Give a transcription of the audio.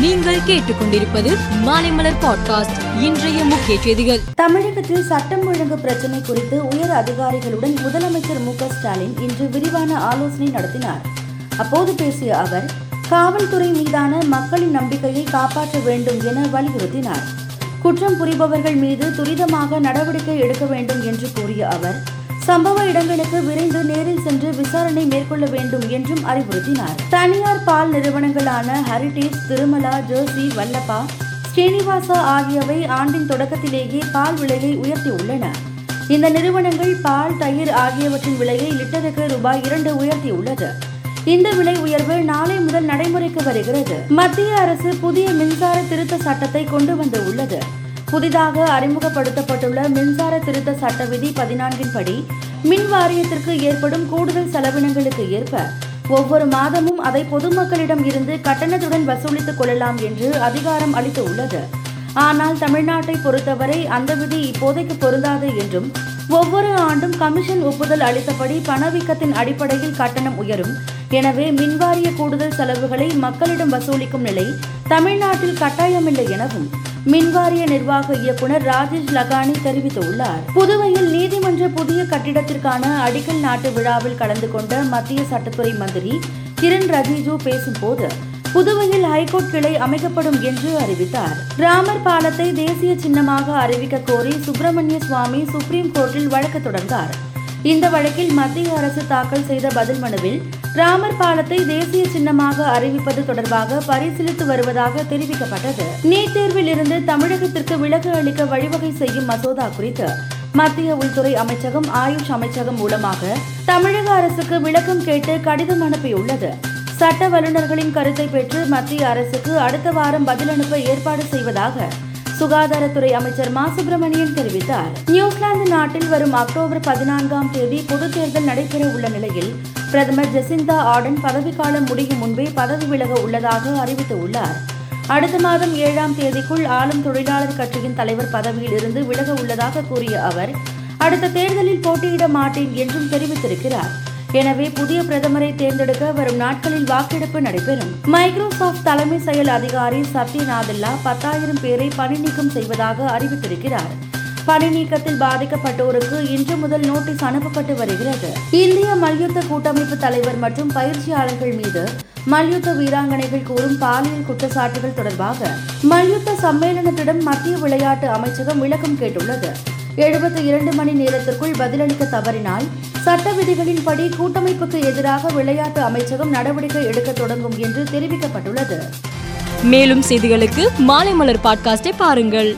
நீங்கள் கேட்டுக்கொண்டிருப்பது மாலைமலர் பாட்காஸ்ட் இன்றைய முக்கிய செய்திகள். தமிழகத்தில் சட்டம் ஒழுங்கு பிரச்சினை குறித்து உயர் அதிகாரிகளுடன் முதலமைச்சர் மு ஸ்டாலின் இன்று விரிவான ஆலோசனை நடத்தினார். அப்போது பேசிய அவர் காவல்துறை மீதான மக்களின் நம்பிக்கையை காப்பாற்ற வேண்டும் என வலியுறுத்தினார். குற்றம் புரிபவர்கள் மீது துரிதமாக நடவடிக்கை எடுக்க வேண்டும் என்று கூறிய அவர் சம்பவ இடங்களுக்கு விரைந்து நேரில் சென்று விசாரணை மேற்கொள்ள வேண்டும் என்றும் அறிவுறுத்தினார். தனியார் பால் நிறுவனங்களான ஹெரிடேஜ் திருமலா ஜெர்சி வல்லப்பா ஸ்ரீனிவாசா ஆகியவை ஆண்டின் தொடக்கத்திலேயே பால் விலையை உயர்த்தியுள்ளன. இந்த நிறுவனங்கள் பால் தயிர் ஆகியவற்றின் விலையை லிட்டருக்கு ரூபாய் இரண்டு உயர்த்தியுள்ளது. இந்த விலை உயர்வு நாளை முதல் நடைமுறைக்கு வருகிறது. மத்திய அரசு புதிய மின்சார திருத்த சட்டத்தை கொண்டு வந்து உள்ளது. புதிதாக அறிமுகப்படுத்தப்பட்டுள்ள மின்சார திருத்த சட்ட விதி பதினான்கின் படி மின் வாரியத்திற்கு ஏற்படும் கூடுதல் செலவினங்களுக்கு ஏற்ப ஒவ்வொரு மாதமும் அதை பொதுமக்களிடம் இருந்து கட்டணத்துடன் வசூலித்துக் கொள்ளலாம் என்று அதிகாரம் அளித்து உள்ளது ஆனால் தமிழ்நாட்டை பொறுத்தவரை அந்த விதி இப்போதைக்கு பொருந்தாது என்றும் ஒவ்வொரு ஆண்டும் கமிஷன் ஒப்புதல் அளித்தபடி பணவீக்கத்தின் அடிப்படையில் கட்டணம் உயரும். எனவே மின்வாரிய கூடுதல் செலவுகளை மக்களிடம் வசூலிக்கும் நிலை தமிழ்நாட்டில் கட்டாயமில்லை எனவும் மின்வாரிய நிர்வாக இயக்குனர் ராஜேஷ் லகானி தெரிவித்துள்ளார். புதுவையில் நீதிமன்ற புதிய கட்டிடத்திற்கான அடிக்கல் நாட்டு விழாவில் கலந்து கொண்ட மத்திய சட்டத்துறை மந்திரி கிரண் ரஜிஜு பேசும்போது புதுவையில் ஹைகோர்ட் கிளை அமைக்கப்படும் என்று அறிவித்தார். ராமர் பாலத்தை தேசிய சின்னமாக அறிவிக்க கோரி சுப்பிரமணிய சுவாமி சுப்ரீம் கோர்ட்டில் வழக்கு தொடர்ந்தார். இந்த வழக்கில் மத்திய அரசு தாக்கல் செய்த பதில் மனுவில் ராமர் பாலத்தை தேசிய சின்னமாக அறிவிப்பது தொடர்பாக பரிசீலித்து வருவதாக தெரிவிக்கப்பட்டது. நீட் தேர்வில் இருந்து தமிழகத்திற்கு விலக்கு அளிக்க வழிவகை செய்யும் மசோதா குறித்து மத்திய உள்துறை அமைச்சகம் ஆயுஷ் அமைச்சகம் மூலமாக தமிழக அரசுக்கு விளக்கம் கேட்டு கடிதம் அனுப்பியுள்ளது. சட்ட வல்லுநர்களின் கருத்தை பெற்று மத்திய அரசுக்கு அடுத்த வாரம் பதில் அனுப்ப ஏற்பாடு செய்வதாக சுகாதாரத்துறை அமைச்சர் மா. சுப்பிரமணியன் தெரிவித்தார். நியூசிலாந்து நாட்டில் வரும் அக்டோபர் பதினான்காம் தேதி பொதுத் தேர்தல் நடைபெற உள்ள நிலையில் பிரதமர் ஜெசிந்தா ஆர்டன் பதவிக்காலம் முடியும் முன்பே பதவி விலக உள்ளதாக அறிவித்துள்ளார். அடுத்த மாதம் ஏழாம் தேதிக்குள் ஆளும் தொழிலாளர் கட்சியின் தலைவர் பதவியில் இருந்து விலக உள்ளதாக கூறிய அவர் அடுத்த தேர்தலில் போட்டியிட மாட்டேன் என்றும் தெரிவித்திருக்கிறார். எனவே புதிய பிரதமரை தேர்ந்தெடுக்க வரும் நாட்களில் வாக்கெடுப்பு நடைபெறும். மைக்ரோசாஃப்ட் தலைமை செயல் அதிகாரி சத்யநாதல்லா பத்தாயிரம் பேரை பணி நீக்கம் செய்வதாக அறிவித்திருக்கிறார். பணி நீக்கத்தில் பாதிக்கப்பட்டோருக்கு இன்று முதல் நோட்டீஸ் அனுப்பப்பட்டு வருகிறது. இந்திய மல்யுத்த கூட்டமைப்பு தலைவர் மற்றும் பயிற்சியாளர்கள் மீது மல்யுத்த வீராங்கனைகள் கூறும் பாலியல் குற்றச்சாட்டுகள் தொடர்பாக மல்யுத்த சம்மேளனத்திடம் மத்திய விளையாட்டு அமைச்சகம் விளக்கம் கேட்டுள்ளது. எழுபத்தி இரண்டு மணி நேரத்திற்குள் பதிலளிக்க தவறினால் சட்ட விதிகளின்படி கூட்டமைப்புக்கு எதிராக விளையாட்டு அமைச்சகம் நடவடிக்கை எடுக்க தொடங்கும் என்று தெரிவிக்கப்பட்டுள்ளது. மேலும் செய்திகளுக்கு மாலை மலர் பாட்காஸ்டை பாருங்கள்.